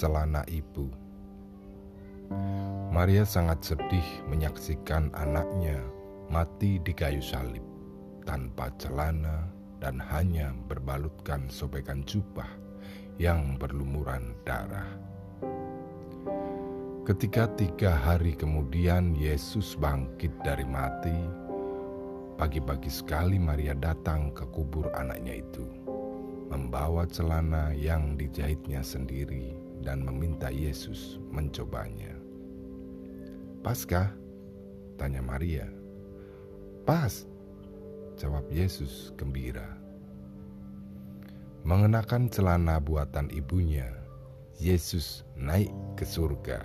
Celana ibu Maria sangat sedih menyaksikan anaknya mati di kayu salib tanpa celana dan hanya berbalutkan sobekan jubah yang berlumuran darah. Ketika tiga hari kemudian Yesus bangkit dari mati, pagi-pagi sekali Maria datang ke kubur anaknya itu, membawa celana yang dijahitnya sendiri dan meminta Yesus mencobanya. Paskah? Tanya Maria. Pas, jawab Yesus gembira. Mengenakan celana buatan ibunya, Yesus naik ke surga.